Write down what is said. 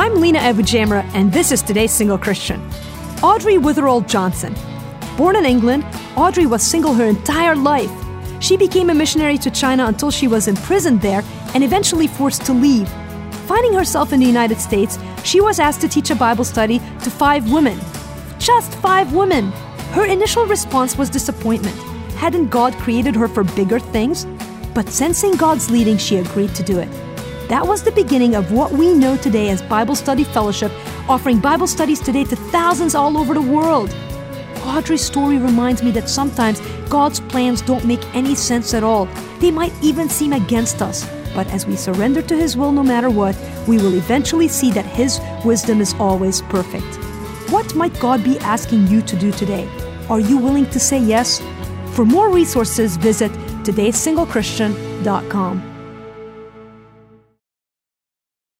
I'm Lina Abujamra, and this is today's Single Christian. Audrey Wetherell Johnson. Born in England, Audrey was single her entire life. She became a missionary to China until she was imprisoned there and eventually forced to leave. Finding herself in the United States, she was asked to teach a Bible study to five women. Just five women! Her initial response was disappointment. Hadn't God created her for bigger things? But sensing God's leading, she agreed to do it. That was the beginning of what we know today as Bible Study Fellowship, offering Bible studies today to thousands all over the world. Audrey's story reminds me that sometimes God's plans don't make any sense at all. They might even seem against us. But as we surrender to His will no matter what, we will eventually see that His wisdom is always perfect. What might God be asking you to do today? Are you willing to say yes? For more resources, visit todaysinglechristian.com.